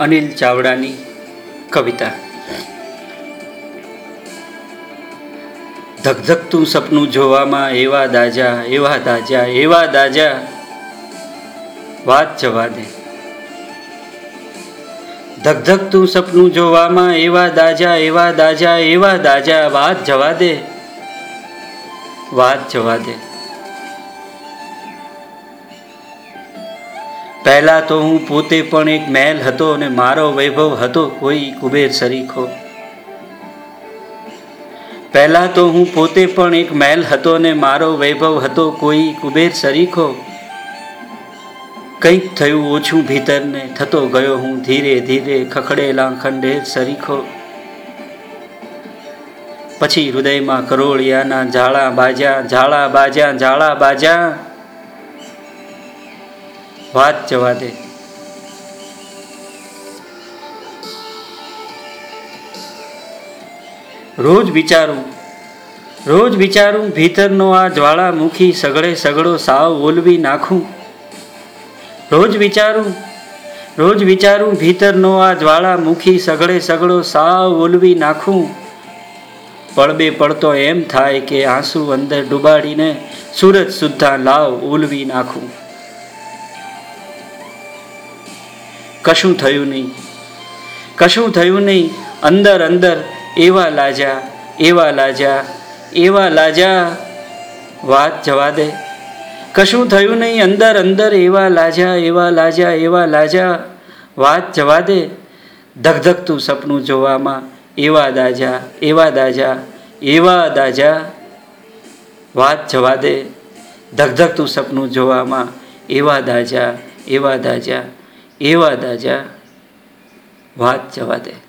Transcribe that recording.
અનિલ ચાવડાની કવિતા. ધગધગતું સપનું જોવામાં એવા દાજા એવા દાજા એવા દાજા. વાત જવા દે. ધગધગતું સપનું જોવામાં એવા દાજા એવા દાજા એવા દાજા. વાત જવા દે. વાત જવા દે. પહેલા તો હું પોતે પણ એક મહેલ હતો અને મારો વૈભવ હતો, કોઈ કુબેર સરીખો પહેલાં તો હું પોતે પણ એક મહેલ હતો ને મારો વૈભવ હતો, કોઈ કુબેર સરીખો કંઈક થયું ઓછું ભીતરને, થતો ગયો હું ધીરે ધીરે, ખખડેલા ખંડેર સરીખો પછી હૃદયમાં કરોળિયાના ઝાડા બાજા ઝાડા બાજા ઝાડા બાજા. વાત જવા દે રોજ વિચારું રોજ વિચારું ભીતરનો આ જ્વાળામુખી સગડે સગડો સાવ ઓલવી નાખું. રોજ વિચારું રોજ વિચારું ભીતરનો આ જ્વાળામુખી સગડે સગડો સાવ ઓલવી નાખું. પડબે પડતો એમ થાય કે આંસુ અંદર ડુબાડીને સુરત સુદ્ધા લાવ ઓલવી નાખું. કશું થયું નહીં. કશું થયું નહીં. અંદર અંદર એવા લાજા એવા લાજા એવા લાજા. વાત જવા દે. કશું થયું નહીં. અંદર અંદર એવા લાજા એવા લાજા એવા લાજા. વાત જવા દે. ધગધગતું સપનું જોવામાં. એવા દાજા એવા દાજા એવા દાજા. વાત જવા દે. ધગધગતું સપનું જોવામાં. એવા દાજા એવા દાજા. એવા દાજા વાત જવા દે.